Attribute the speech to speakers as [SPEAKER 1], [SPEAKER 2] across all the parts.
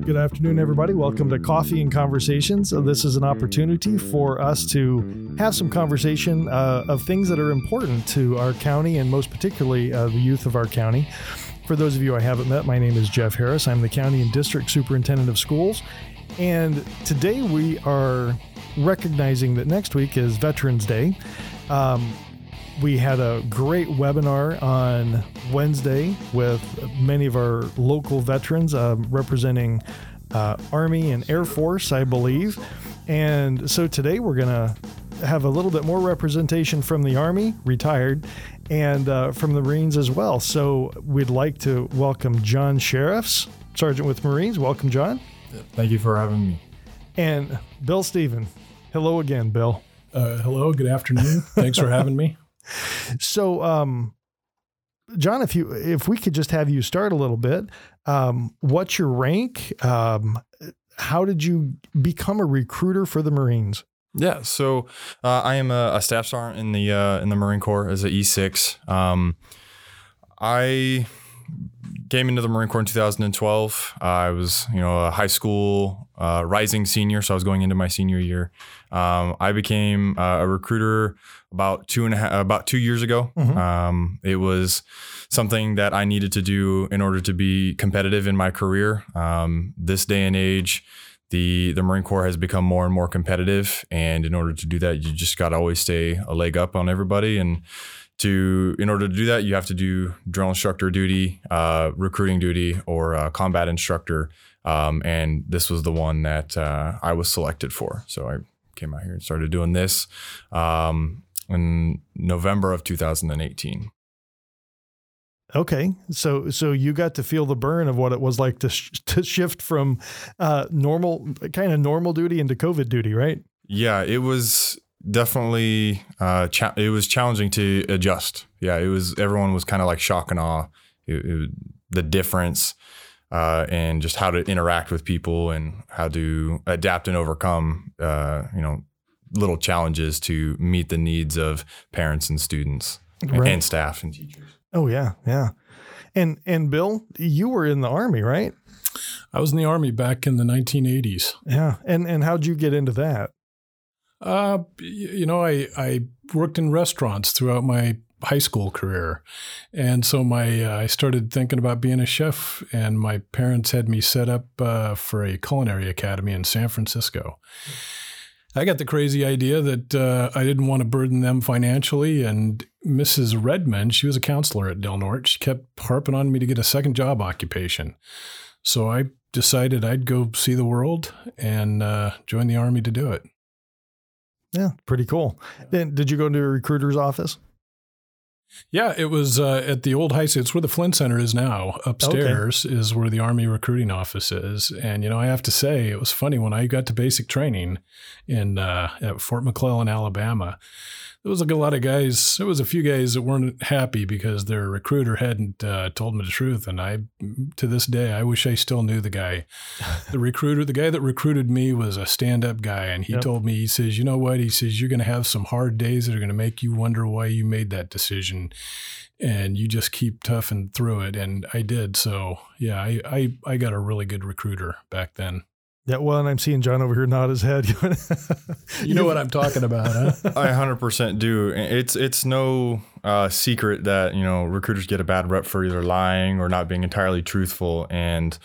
[SPEAKER 1] Good afternoon, everybody. Welcome to Coffee and Conversations. Uh, this is an opportunity for us to have some conversation uh, of things that are important to our county and most particularly uh, the youth of our county. For those of you I haven't met, my name is Jeff Harris. I'm the County and District Superintendent of Schools. And today we are recognizing that next week is Veterans Day. Um, we had a great webinar on Wednesday with many of our local veterans uh, representing uh, Army and Air Force, I believe. And so today we're going to have a little bit more representation from the Army, retired, and uh, from the Marines as well. So we'd like to welcome John Sheriffs, Sergeant with Marines. Welcome, John.
[SPEAKER 2] Thank you for having me.
[SPEAKER 1] And Bill Stephen. Hello again, Bill.
[SPEAKER 3] Uh, hello, good afternoon. Thanks for having me.
[SPEAKER 1] So, um, John, if you if we could just have you start a little bit, um, what's your rank? Um, how did you become a recruiter for the Marines?
[SPEAKER 2] Yeah, so uh, I am a, a, staff sergeant in the uh, in the Marine Corps as an E six. Um, I came into the Marine Corps in 2012. Uh, I was, you know, a high school uh, rising senior, so I was going into my senior year. Um, I became uh, a recruiter about two and a half, about two years ago. Mm-hmm. Um, it was something that I needed to do in order to be competitive in my career. Um, this day and age, the the Marine Corps has become more and more competitive, and in order to do that, you just got to always stay a leg up on everybody and to in order to do that you have to do drill instructor duty uh, recruiting duty or uh, combat instructor um, and this was the one that uh, i was selected for so i came out here and started doing this um, in november of 2018
[SPEAKER 1] Okay, so so you got to feel the burn of what it was like to sh- to shift from uh, normal kind of normal duty into COVID duty, right?
[SPEAKER 2] Yeah, it was definitely uh, cha- it was challenging to adjust. Yeah, it was everyone was kind of like shock and awe. It, it, the difference uh, and just how to interact with people and how to adapt and overcome uh, you know little challenges to meet the needs of parents and students right. and staff and teachers.
[SPEAKER 1] Oh yeah, yeah. And and Bill, you were in the army, right?
[SPEAKER 3] I was in the army back in the 1980s.
[SPEAKER 1] Yeah. And and how'd you get into that?
[SPEAKER 3] Uh, you know, I, I worked in restaurants throughout my high school career. And so my uh, I started thinking about being a chef and my parents had me set up uh, for a culinary academy in San Francisco. I got the crazy idea that uh, I didn't want to burden them financially. And Mrs. Redmond, she was a counselor at Del Norte, she kept harping on me to get a second job occupation. So I decided I'd go see the world and uh, join the Army to do it.
[SPEAKER 1] Yeah, pretty cool. Then did you go into a recruiter's office?
[SPEAKER 3] Yeah, it was uh, at the old high school. It's where the Flint Center is now. Upstairs okay. is where the Army recruiting office is. And you know, I have to say, it was funny when I got to basic training in uh, at Fort McClellan, Alabama there was like a lot of guys. There was a few guys that weren't happy because their recruiter hadn't uh, told them the truth. And I, to this day, I wish I still knew the guy. the recruiter, the guy that recruited me, was a stand-up guy, and he yep. told me, he says, "You know what?" He says, "You're going to have some hard days that are going to make you wonder why you made that decision." And you just keep toughing through it, and I did. So yeah, I, I I got a really good recruiter back then.
[SPEAKER 1] Yeah, well, and I'm seeing John over here nod his head.
[SPEAKER 3] you know what I'm talking about, huh?
[SPEAKER 2] I 100% do. It's it's no uh, secret that you know recruiters get a bad rep for either lying or not being entirely truthful. And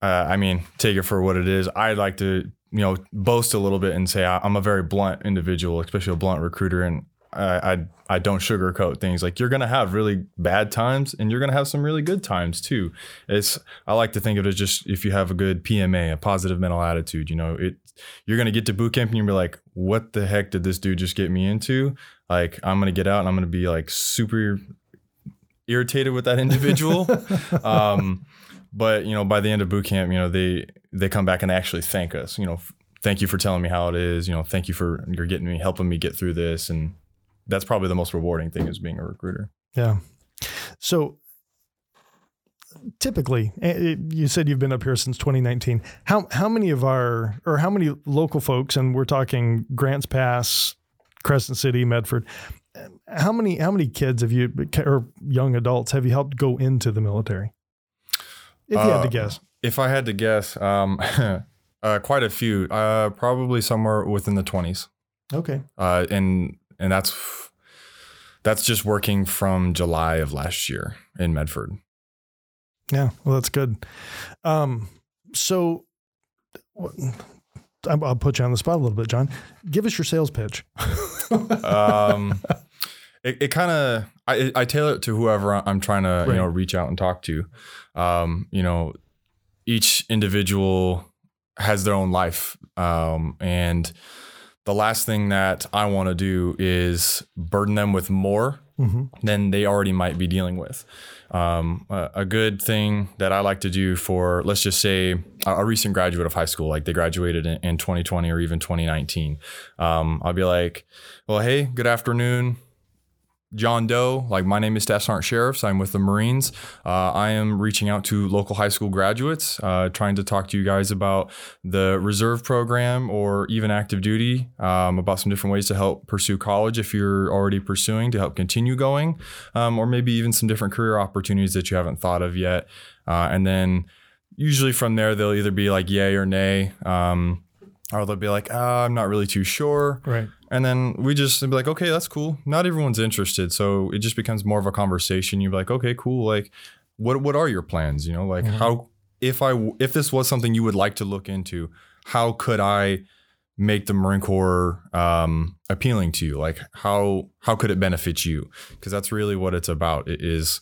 [SPEAKER 2] uh, I mean, take it for what it is. I like to you know boast a little bit and say I'm a very blunt individual, especially a blunt recruiter, and I, I, I don't sugarcoat things. Like you're gonna have really bad times, and you're gonna have some really good times too. It's I like to think of it as just if you have a good PMA, a positive mental attitude. You know, it you're gonna get to boot camp and you'll be like, what the heck did this dude just get me into? Like I'm gonna get out and I'm gonna be like super irritated with that individual. um, but you know, by the end of boot camp, you know they they come back and actually thank us. You know, thank you for telling me how it is. You know, thank you for you're getting me helping me get through this and that's probably the most rewarding thing is being a recruiter.
[SPEAKER 1] Yeah. So typically eh, eh, you said you've been up here since 2019 how how many of our or how many local folks and we're talking grants pass crescent city medford how many how many kids have you or young adults have you helped go into the military if you uh, had to uh, guess
[SPEAKER 2] If I had to guess, um, uh, quite a few, uh, probably somewhere within the twenties.
[SPEAKER 1] Okay.
[SPEAKER 2] Uh, and and that's that's just working from July of last year in Medford.
[SPEAKER 1] Yeah, well, that's good. Um, so I'll put you on the spot a little bit, John. Give us your sales pitch.
[SPEAKER 2] um, it, it kind of I, I tailor it to whoever I'm trying to right. you know reach out and talk to. Um, you know, each individual has their own life, um, and the last thing that I want to do is burden them with more mm-hmm. than they already might be dealing with. Um, a, a, good thing that I like to do for, let's just say, a, a recent graduate of high school, like they graduated in, in 2020 or even 2019, um, I'll be like, well, hey, good afternoon. John Doe, like my name is Staff Sergeant Sheriffs. I'm with the Marines. Uh, I am reaching out to local high school graduates, uh, trying to talk to you guys about the reserve program or even active duty, um, about some different ways to help pursue college if you're already pursuing to help continue going, um, or maybe even some different career opportunities that you haven't thought of yet. Uh, and then usually from there, they'll either be like yay or nay. Um, or they'll be like, oh, I'm not really too sure.
[SPEAKER 1] Right.
[SPEAKER 2] And then we just be like, okay, that's cool. Not everyone's interested. So it just becomes more of a conversation. You're like, okay, cool. Like, what what are your plans? You know, like mm-hmm. how if I if this was something you would like to look into, how could I make the Marine Corps um, appealing to you? Like how how could it benefit you? Because that's really what it's about. It is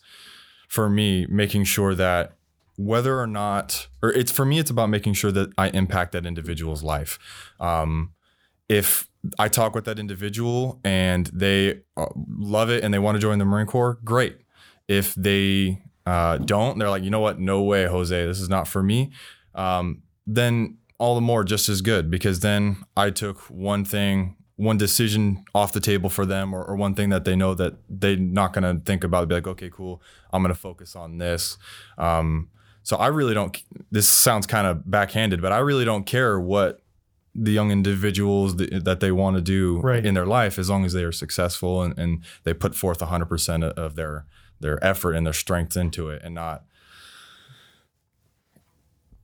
[SPEAKER 2] for me making sure that whether or not, or it's for me, it's about making sure that I impact that individual's life. Um, if I talk with that individual and they uh, love it and they want to join the Marine Corps, great. If they uh, don't, they're like, you know what? No way, Jose, this is not for me. Um, then all the more just as good because then I took one thing, one decision off the table for them or, or one thing that they know that they're not going to think about. Be like, okay, cool. I'm going to focus on this. Um, so I really don't. This sounds kind of backhanded, but I really don't care what the young individuals that, that they want to do
[SPEAKER 1] right.
[SPEAKER 2] in their life, as long as they are successful and, and they put forth 100% of their their effort and their strength into it, and not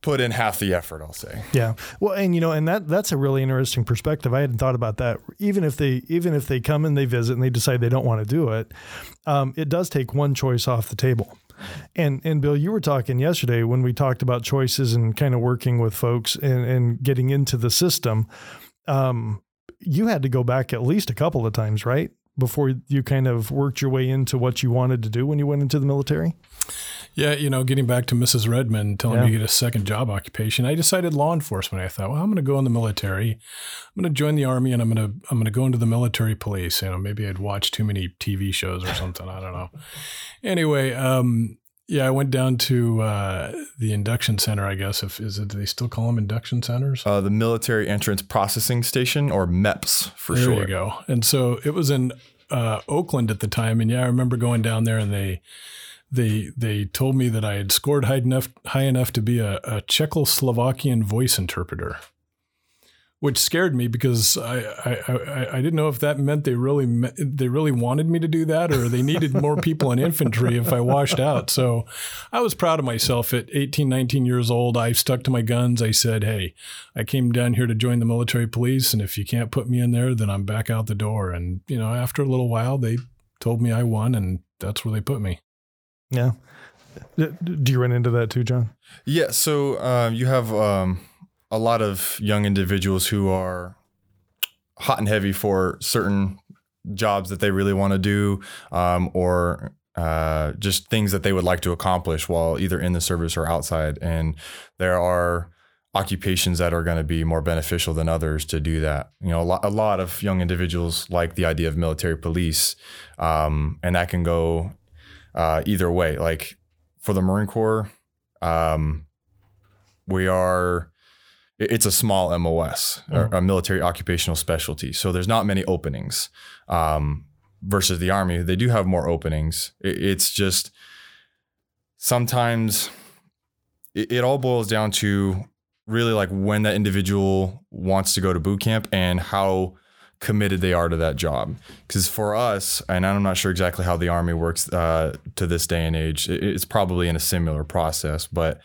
[SPEAKER 2] put in half the effort i'll say.
[SPEAKER 1] Yeah. Well and you know and that that's a really interesting perspective. I hadn't thought about that. Even if they even if they come and they visit and they decide they don't want to do it um, it does take one choice off the table and and Bill, you were talking yesterday when we talked about choices and kind of working with folks and, and getting into the system. Um, you had to go back at least a couple of times, right? Before you kind of worked your way into what you wanted to do when you went into the military?
[SPEAKER 3] Yeah, you know, getting back to Mrs. Redmond telling yeah. me to get a second job occupation, I decided law enforcement. I thought, well, I'm going to go in the military. I'm going to join the army, and I'm going to I'm going to go into the military police. You know, maybe I'd watched too many TV shows or something. I don't know. Anyway, um, yeah, I went down to uh, the induction center. I guess if is it, do they still call them induction centers?
[SPEAKER 2] Uh, the Military Entrance Processing Station, or MEPS for
[SPEAKER 3] there
[SPEAKER 2] sure.
[SPEAKER 3] There you go. And so it was in uh, Oakland at the time, and yeah, I remember going down there, and they they they told me that I had scored high enough high enough to be a, a Czechoslovakian voice interpreter, which scared me because I, I, I, I, didn't know if that meant they really they really wanted me to do that or they needed more people in infantry if I washed out. So I was proud of myself at 18, 19 years old. I stuck to my guns. I said, "Hey, I came down here to join the military police, and if you can't put me in there, then I'm back out the door." And you know, after a little while, they told me I won, and that's where they put me.
[SPEAKER 1] Yeah. Do you run into that too, John?
[SPEAKER 2] Yeah. So um, you have um, a lot of young individuals who are hot and heavy for certain jobs that they really want to do, um, or uh, just things that they would like to accomplish while either in the service or outside. And there are occupations that are going to be more beneficial than others to do that. You know, a lot, a lot of young individuals like the idea of military police, um, and that can go uh, either way. Like for the Marine Corps, um, we are it's a small MOS, mm. a military occupational specialty. So there's not many openings um, versus the Army. They do have more openings. It's just sometimes it, it all boils down to really like when that individual wants to go to boot camp and how committed they are to that job. Because for us, and I'm not sure exactly how the Army works uh, to this day and age, it's probably in a similar process, but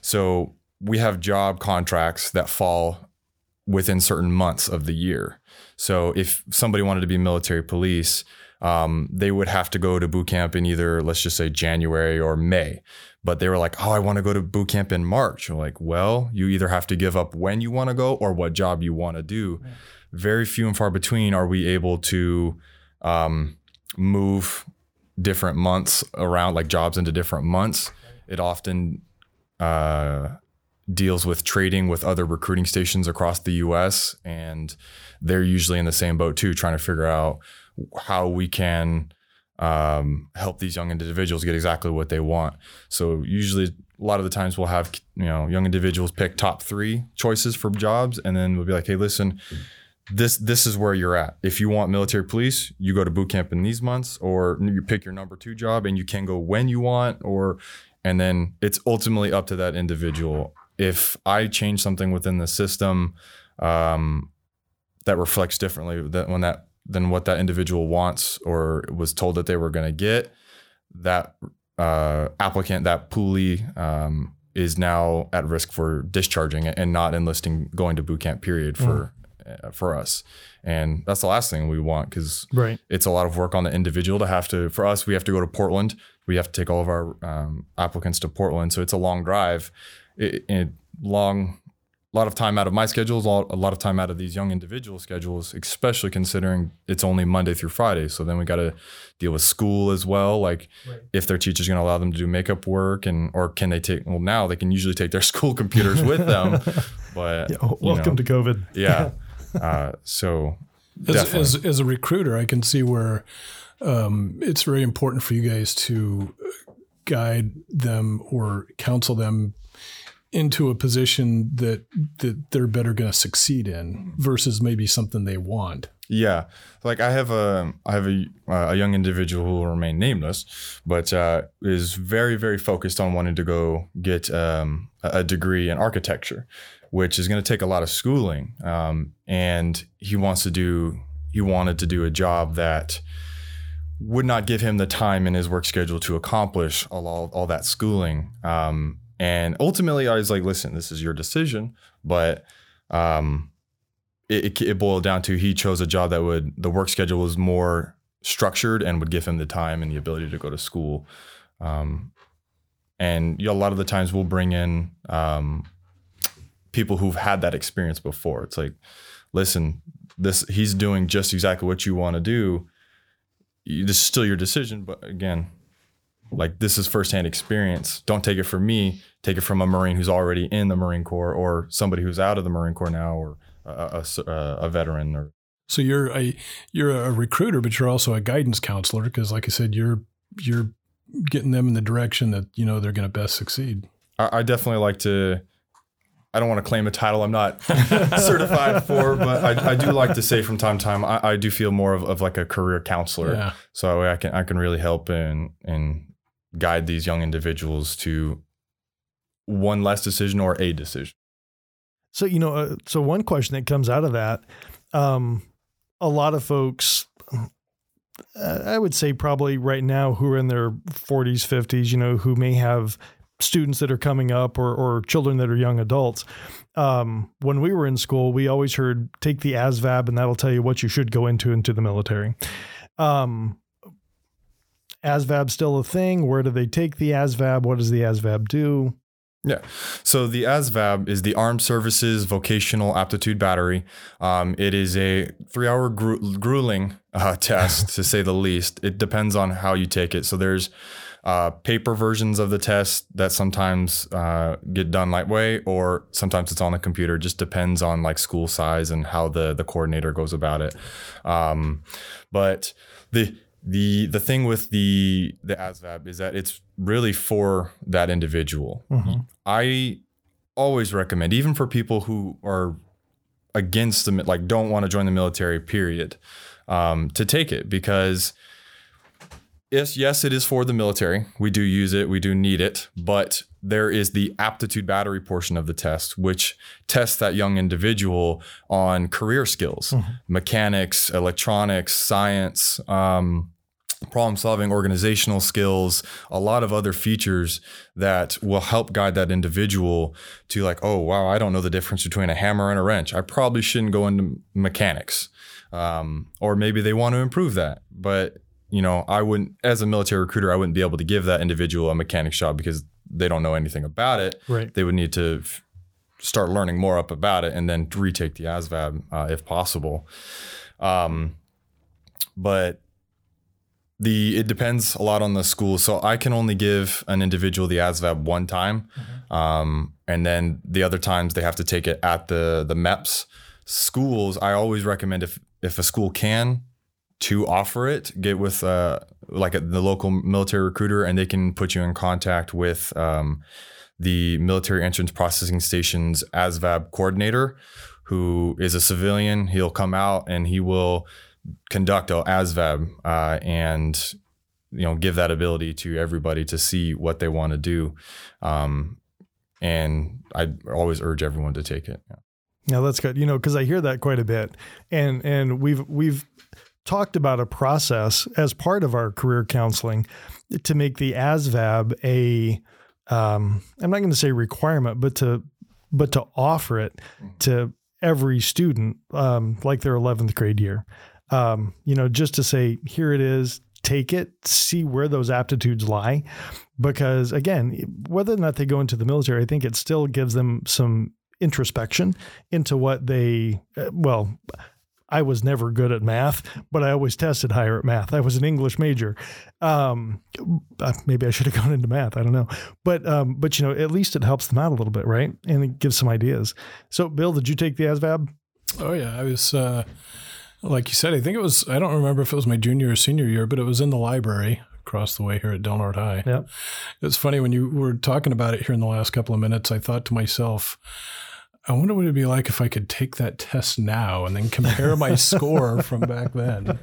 [SPEAKER 2] So we have job contracts that fall within certain months of the year. So if somebody wanted to be military police, um, they would have to go to boot camp in either, let's just say January or May. But they were like, oh, I want to go to boot camp in March. You're like, well, you either have to give up when you want to go or what job you want to do. Very few and far between are we able to um, move different months around, like jobs into different months. It often uh, deals with trading with other recruiting stations across the US. And they're usually in the same boat too, trying to figure out how we can um, help these young individuals get exactly what they want. So usually a lot of the times we'll have you know young individuals pick top three choices for jobs and then we'll be like hey listen this this is where you're at if you want military police you go to boot camp in these months or you pick your number two job and you can go when you want or and then it's ultimately up to that individual if i change something within the system um, that reflects differently that when that than what that individual wants or was told that they were going to get, that uh, applicant, that poolee, um, is now at risk for discharging and not enlisting, going to boot camp. Period for mm. For us, and that's the last thing we want because
[SPEAKER 1] right.
[SPEAKER 2] it's a lot of work on the individual to have to. For us, we have to go to Portland. We have to take all of our um, applicants to Portland, so it's a long drive. It, it long a lot of time out of my schedules, a lot of time out of these young individual schedules, especially considering it's only Monday through Friday. So then we got to deal with school as well. Like right. if their teacher's going to allow them to do makeup work and, or can they take, well, now they can usually take their school computers with them. But
[SPEAKER 1] yeah, welcome know, to COVID.
[SPEAKER 2] Yeah. uh, so
[SPEAKER 3] as, as, as, a recruiter, I can see where um, it's very important for you guys to guide them or counsel them into a position that that they're better going to succeed in versus maybe something they want.
[SPEAKER 2] Yeah, like I have a I have a a young individual who will remain nameless, but uh, is very very focused on wanting to go get um, a degree in architecture, which is going to take a lot of schooling, um, and he wants to do he wanted to do a job that would not give him the time in his work schedule to accomplish all all, all that schooling. Um, and ultimately, I was like, listen, this is your decision. But um, it, it, boiled down to he chose a job that would, the work schedule was more structured and would give him the time and the ability to go to school. Um, and you know, a lot of the times we'll bring in um, people who've had that experience before. It's like, listen, this he's doing just exactly what you want to do. This is still your decision, but again, like this is firsthand experience. Don't take it from me. Take it from a Marine who's already in the Marine Corps or somebody who's out of the Marine Corps now or a, a, a veteran or.
[SPEAKER 3] So you're a you're a recruiter, but you're also a guidance counselor because, like I said, you're you're getting them in the direction that you know they're going to best succeed.
[SPEAKER 2] I, I definitely like to. I don't want to claim a title I'm not certified for, but I, I, do like to say from time to time I, I do feel more of, of like a career counselor. Yeah. So I can I can really help and in guide these young individuals to one less decision or a decision.
[SPEAKER 1] So, you know, uh, so one question that comes out of that, um, a lot of folks, uh, I would say probably right now who are in their 40s, 50s, you know, who may have students that are coming up or, or children that are young adults. Um, when we were in school, we always heard take the ASVAB and that'll tell you what you should go into into the military. Um, ASVAB still a thing? Where do they take the ASVAB? What does the ASVAB do?
[SPEAKER 2] Yeah. So the ASVAB is the Armed Services Vocational Aptitude Battery. Um, it is a three hour gru- grueling uh, test, to say the least. It depends on how you take it. So there's uh, paper versions of the test that sometimes uh, get done lightweight, or sometimes it's on the computer. It just depends on like school size and how the the coordinator goes about it. Um, but the the the thing with the the ASVAB is that it's really for that individual. Mm-hmm. I always recommend, even for people who are against the like don't want to join the military, period, um, to take it because yes, yes, it is for the military. We do use it, we do need it, but there is the aptitude battery portion of the test, which tests that young individual on career skills, mm-hmm. mechanics, electronics, science, um, problem solving, organizational skills, a lot of other features that will help guide that individual to like, oh, wow, I don't know the difference between a hammer and a wrench. I probably shouldn't go into mechanics. Um, or maybe they want to improve that. But, you know, I wouldn't, as a military recruiter, I wouldn't be able to give that individual a mechanics job because they don't know anything about it.
[SPEAKER 1] Right.
[SPEAKER 2] They would need to f- start learning more up about it and then retake the ASVAB uh, if possible. Um, but the it depends a lot on the school. So I can only give an individual the ASVAB one time, um, and then the other times they have to take it at the the MEPS schools. I always recommend if if a school can to offer it, get with uh, like a, the local military recruiter, and they can put you in contact with um, the military entrance processing station's ASVAB coordinator, who is a civilian. He'll come out and he will conduct a ASVAB uh, and you know give that ability to everybody to see what they want to do. Um, and I always urge everyone to take it. Yeah.
[SPEAKER 1] Yeah, that's good. You know, because I hear that quite a bit, and and we've we've talked about a process as part of our career counseling to make the ASVAB a um, I'm not going to say requirement, but to but to offer it to every student um, like their 11th grade year. Um, you know, just to say here it is, take it, see where those aptitudes lie, because again, whether or not they go into the military, I think it still gives them some introspection into what they uh, well I was never good at math, but I always tested higher at math. I was an English major. Um, uh, maybe I should have gone into math. I don't know, but um, but you know, at least it helps them out a little bit, right? And it gives some ideas. So, Bill, did you take the ASVAB?
[SPEAKER 3] Oh yeah, I was. Uh, like you said, I think it was. I don't remember if it was my junior or senior year, but it was in the library across the way here at Del Norte High.
[SPEAKER 1] Yeah,
[SPEAKER 3] it's funny when you were talking about it here in the last couple of minutes. I thought to myself I wonder what it'd be like if I could take that test now and then compare my score from back then.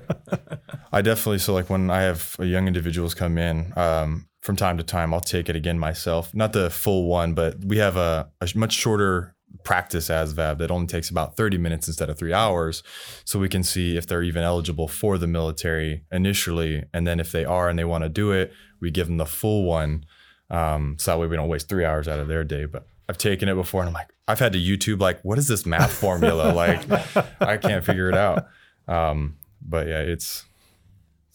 [SPEAKER 2] I definitely so like when I have young individuals come in, um, from time to time, I'll take it again myself. Not the full one, but we have a, a much shorter practice ASVAB that only takes about 30 minutes instead of three hours. So we can see if they're even eligible for the military initially. And then if they are and they want to do it, we give them the full one. Um, so that way we don't waste three hours out of their day. But I've taken it before and I'm like, I've had to YouTube like, what is this math formula? like, I can't figure it out. Um, but yeah, it's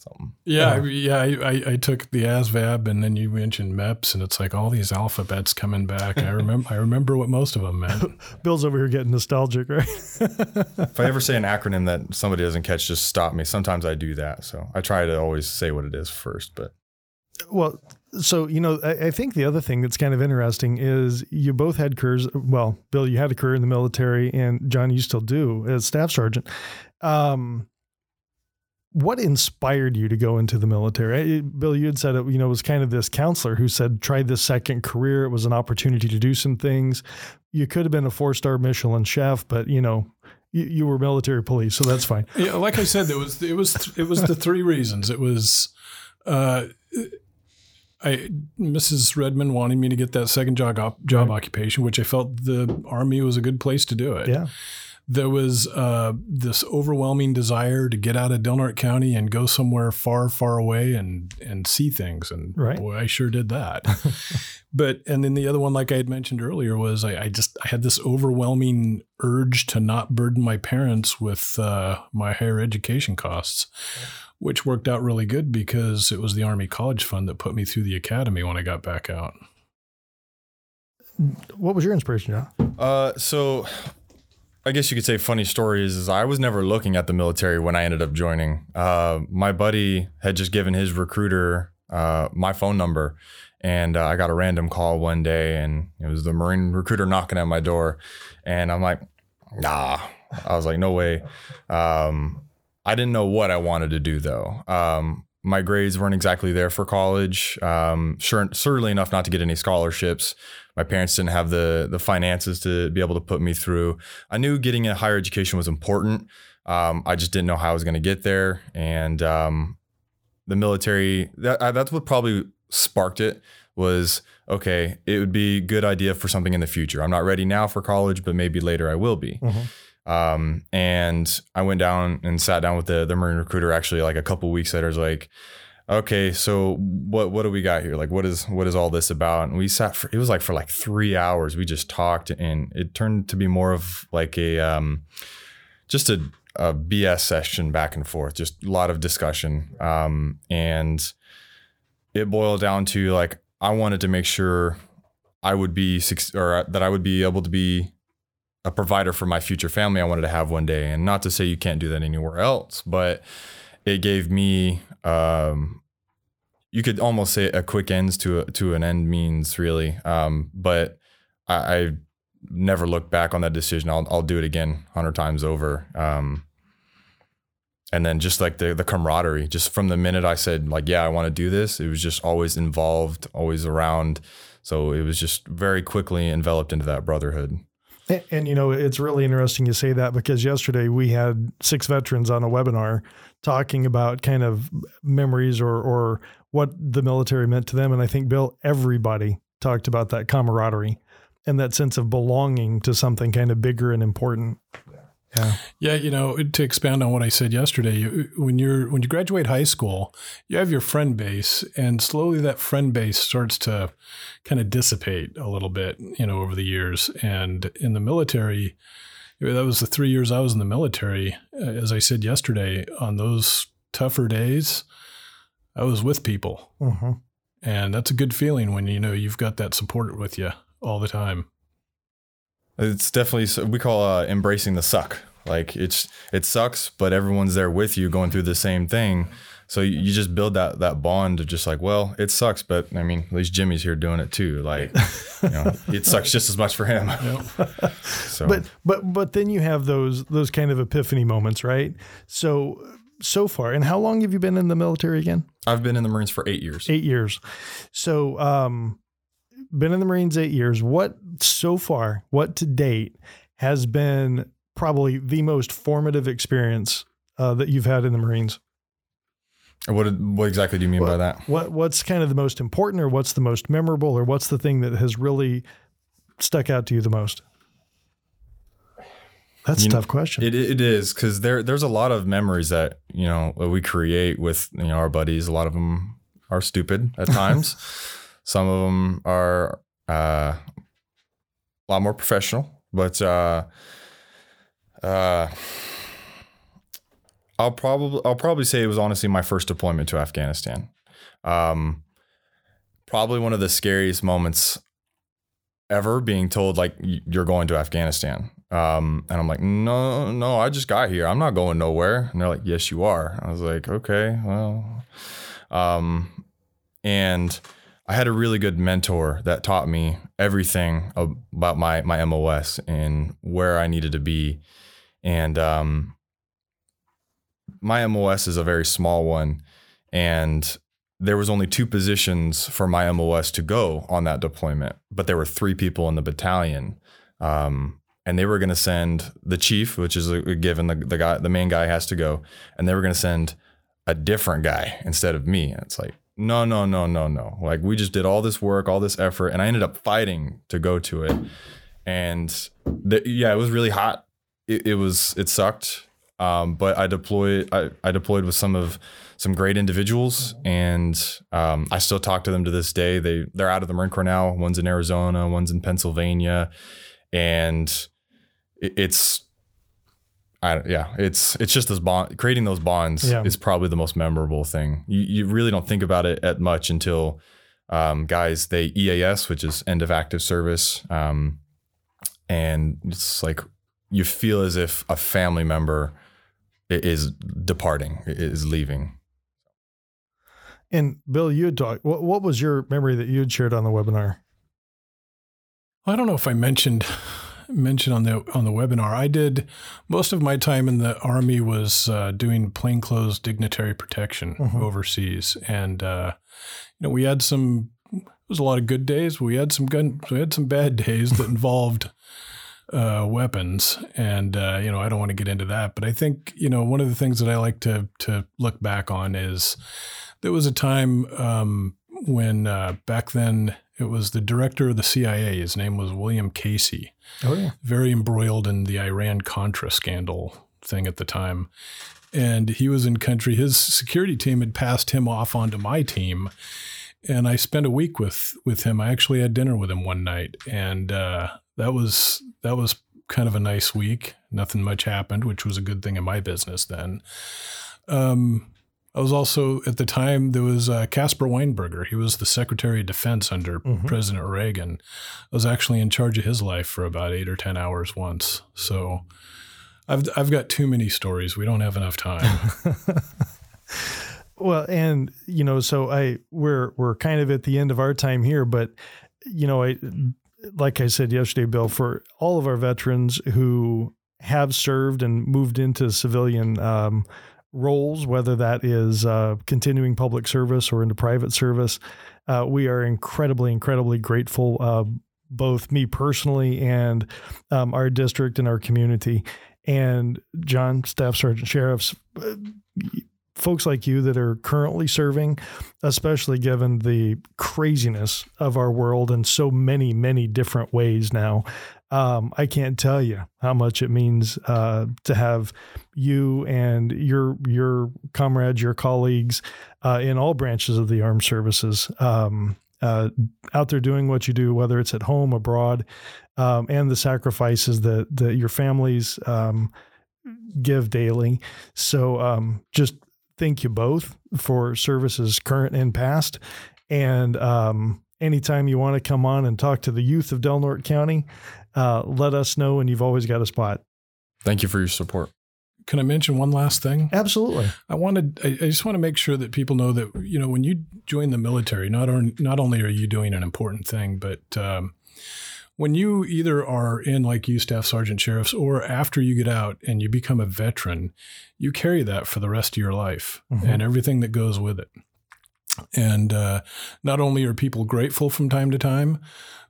[SPEAKER 2] something.
[SPEAKER 3] Yeah, yeah. I, I, took the ASVAB, and then you mentioned MEPS, and it's like all these alphabets coming back. I remember I remember what most of them meant.
[SPEAKER 1] Bill's over here getting nostalgic, right?
[SPEAKER 2] if I ever say an acronym that somebody doesn't catch, just stop me. Sometimes I do that, so I try to always say what it is first. But
[SPEAKER 1] well, so you know, I, I, think the other thing that's kind of interesting is you both had careers. Well, Bill, you had a career in the military, and John, you still do as staff sergeant. Um, what inspired you to go into the military? Bill, you had said it. You know, it was kind of this counselor who said, "Try this second career." It was an opportunity to do some things. You could have been a four-star Michelin chef, but you know, you, you were military police, so that's fine.
[SPEAKER 3] Yeah, like I said, it was it was it was the three reasons. It was. Uh, I Mrs. Redmond wanted me to get that second job job right. occupation, which I felt the army was a good place to do it.
[SPEAKER 1] Yeah.
[SPEAKER 3] There was uh, this overwhelming desire to get out of Del Norte County and go somewhere far, far away and and see things. And
[SPEAKER 1] right.
[SPEAKER 3] boy, I sure did that. but and then the other one, like I had mentioned earlier, was I, I just I had this overwhelming urge to not burden my parents with uh, my higher education costs. Yeah which worked out really good because it was the Army College Fund that put me through the academy when I got back out.
[SPEAKER 1] What was your inspiration, John?
[SPEAKER 2] Uh, so I guess you could say funny stories is I was never looking at the military when I ended up joining. Uh, my buddy had just given his recruiter uh, my phone number, and uh, I got a random call one day, and it was the Marine recruiter knocking at my door, and I'm like, nah. I was like, no way. Um, I didn't know what I wanted to do though. Um, my grades weren't exactly there for college. Um, sure, certainly enough not to get any scholarships. My parents didn't have the the finances to be able to put me through. I knew getting a higher education was important. Um, I just didn't know how I was going to get there, and um, the military. That, that's what probably sparked it. Was okay. It would be a good idea for something in the future. I'm not ready now for college, but maybe later I will be. Mm-hmm. Um, and I went down and sat down with the the Marine recruiter actually like a couple weeks later. I was like, okay, so what what do we got here? Like, what is what is all this about? And we sat for it was like for like three hours. We just talked, and it turned to be more of like a um, just a, a BS session back and forth, just a lot of discussion, um, and it boiled down to like I wanted to make sure I would be or that I would be able to be a provider for my future family I wanted to have one day. And not to say you can't do that anywhere else, but it gave me um, you could almost say a quick ends to a, to an end means really. Um, but I, I, never look back on that decision. I'll I'll do it again hundred times over. Um, and then just like the the camaraderie, just from the minute I said like, yeah, I want to do this, it was just always involved, always around. So it was just very quickly enveloped into that brotherhood.
[SPEAKER 1] And, and, you know, it's really interesting you say that because yesterday we had six veterans on a webinar talking about kind of memories or or what the military meant to them. And I think Bill, everybody talked about that camaraderie and that sense of belonging to something kind of bigger and important.
[SPEAKER 3] Yeah. Yeah, you know, to expand on what I said yesterday, you, when you're when you graduate high school, you have your friend base and slowly that friend base starts to kind of dissipate a little bit, you know, over the years. And in the military, that was the 3 years I was in the military, uh, as I said yesterday, on those tougher days, I was with people. Mm-hmm. And that's a good feeling when you know you've got that support with you all the time.
[SPEAKER 2] It's definitely we call uh, embracing the suck. Like it's it sucks, but everyone's there with you going through the same thing. So you just build that that bond of just like, well, it sucks, but I mean, at least Jimmy's here doing it too. Like, you know, it sucks just as much for him.
[SPEAKER 1] so, but but but then you have those those kind of epiphany moments, right? So so far, and how long have you been in the military again?
[SPEAKER 2] I've been in the Marines for eight years.
[SPEAKER 1] Eight years. So, um, been in the Marines eight years. What so far, what to date has been probably the most formative experience uh, that you've had in the Marines?
[SPEAKER 2] What what exactly do you mean
[SPEAKER 1] what,
[SPEAKER 2] by that?
[SPEAKER 1] What what's kind of the most important, or what's the most memorable, or what's the thing that has really stuck out to you the most? That's you a tough know, question.
[SPEAKER 2] It it is because there there's a lot of memories that you know we create with you know our buddies. A lot of them are stupid at times. Some of them are uh, a lot more professional, but uh, uh, I'll probably I'll probably say it was honestly my first deployment to Afghanistan. Um, probably one of the scariest moments ever being told like you're going to Afghanistan. Um, and I'm like, no, no, I just got here. I'm not going nowhere. And they're like, yes, you are. I was like, okay, well, um, and I had a really good mentor that taught me everything about my my MOS and where I needed to be. And um, my MOS is a very small one, and there was only two positions for my MOS to go on that deployment, but there were three people in the battalion. Um, and they were going to send the chief, which is a given the, the guy, the main guy has to go, and they were going to send a different guy instead of me. And it's like, no, no, no, no, no. Like we just did all this work, all this effort, and I ended up fighting to go to it. And yeah, it was really hot. It, it was it sucked. Um, but I deployed I, I deployed with some of some great individuals, and um, I still talk to them to this day. They they're out of the Marine Corps now. One's in Arizona, one's in Pennsylvania, and it, it's I, yeah, it's it's just this bond. Creating those bonds yeah. is probably the most memorable thing. You you really don't think about it at much until um, guys they EAS, which is end of active service, um, and it's like you feel as if a family member is departing, is leaving.
[SPEAKER 1] And Bill, you had talked. What, what was your memory that you had shared on the webinar?
[SPEAKER 3] I don't know if I mentioned mentioned on the on the webinar, I did most of my time in the army was uh, doing plainclothes dignitary protection mm-hmm. overseas, and uh, you know we had some. It was a lot of good days. We had some gun. We had some bad days that involved uh, weapons, and uh, you know I don't want to get into that, but I think you know one of the things that I like to to look back on is there was a time um, when uh, back then it was the director of the CIA. His name was William Casey.
[SPEAKER 1] Oh, yeah.
[SPEAKER 3] Very embroiled in the Iran Contra scandal thing at the time. and he was in country. His security team had passed him off onto my team, and I spent a week with with him. I actually had dinner with him one night, and uh, that was that was kind of a nice week. Nothing much happened, which was a good thing in my business then. Um, I was also at the time there was uh, Weinberger. He was the Secretary of Defense under mm-hmm. President Reagan. I was actually in charge of his life for about eight or ten hours once. So I've I've got too many stories. We don't have enough time.
[SPEAKER 1] well, and you know, so I we're we're kind of at the end of our time here, but you know, I like I said yesterday, Bill, for all of our veterans who have served and moved into civilian um, roles, whether that is uh, continuing public service or into private service. Uh, we are incredibly, incredibly grateful, uh, both me personally and um, our district and our community. And John, Staff Sergeant Sheriffs, uh, folks like you that are currently serving, especially given the craziness of our world in so many, many different ways now. Um, I can't tell you how much it means uh, to have you and your your comrades, your colleagues uh, in all branches of the armed services um, uh, out there doing what you do, whether it's at home, abroad, um, and the sacrifices that that your families um, give daily. So um, just thank you both for services current and past, and um, anytime you want to come on and talk to the youth of Del Norte County, uh, let us know, and you've always got a spot.
[SPEAKER 2] Thank you for your support.
[SPEAKER 3] Can I mention one last thing?
[SPEAKER 1] Absolutely.
[SPEAKER 3] I wanted. I, I just want to make sure that people know that you know when you join the military, not on, not only are you doing an important thing, but um, when you either are in like you staff sergeant sheriffs or after you get out and you become a veteran, you carry that for the rest of your life mm-hmm. and everything that goes with it. And uh, not only are people grateful from time to time,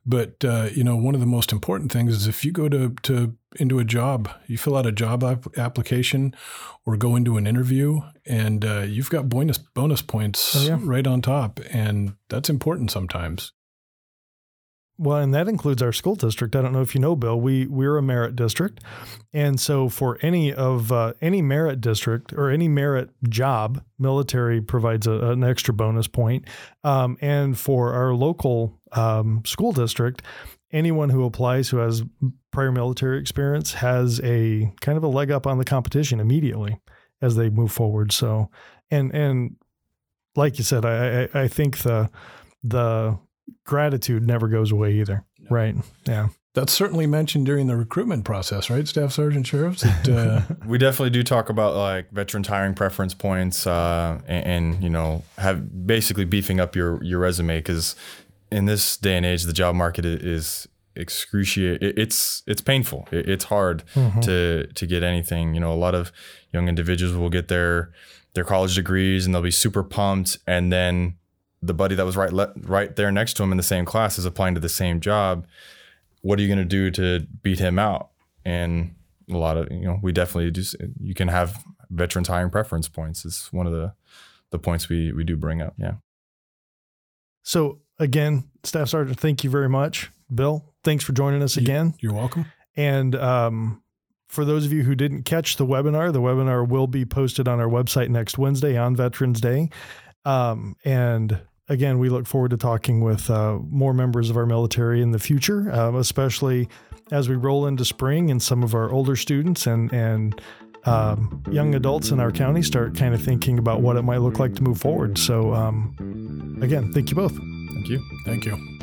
[SPEAKER 3] but uh, you know one of the most important things is if you go to to into a job, you fill out a job ap- application or go into an interview, and uh, you've got bonus bonus points oh, yeah. right on top, and that's important sometimes.
[SPEAKER 1] Well, and that includes our school district. I don't know if you know, Bill. We we're a merit district, and so for any of uh, any merit district or any merit job, military provides a, an extra bonus point. Um, and for our local um, school district, anyone who applies who has prior military experience has a kind of a leg up on the competition immediately as they move forward. So, and and like you said, I I, I think the the gratitude never goes away either. No. Right. Yeah.
[SPEAKER 3] That's certainly mentioned during the recruitment process, right, Staff Sergeant Sheriffs? That, uh...
[SPEAKER 2] we definitely do talk about like veterans hiring preference points, uh, and, and, you know, have basically beefing up your your resume because in this day and age, the job market is excruciating. It's it's painful. It's hard mm-hmm. to to get anything. You know, a lot of young individuals will get their their college degrees and they'll be super pumped, and then the buddy that was right le- right there next to him in the same class is applying to the same job. What are you going to do to beat him out? And a lot of you know, we definitely just you can have veterans hiring preference points. Is one of the the points we we do bring up. Yeah.
[SPEAKER 1] So again, Staff Sergeant, thank you very much. Bill, thanks for joining us again.
[SPEAKER 3] You're welcome.
[SPEAKER 1] And um, for those of you who didn't catch the webinar, the webinar will be posted on our website next Wednesday on Veterans Day. Um, and again, we look forward to talking with uh, more members of our military in the future, um, especially as we roll into spring and some of our older students and and um, young adults in our county start kind of thinking about what it might look like to move forward. So, um, again, thank you both.
[SPEAKER 2] Thank you.
[SPEAKER 3] Thank you.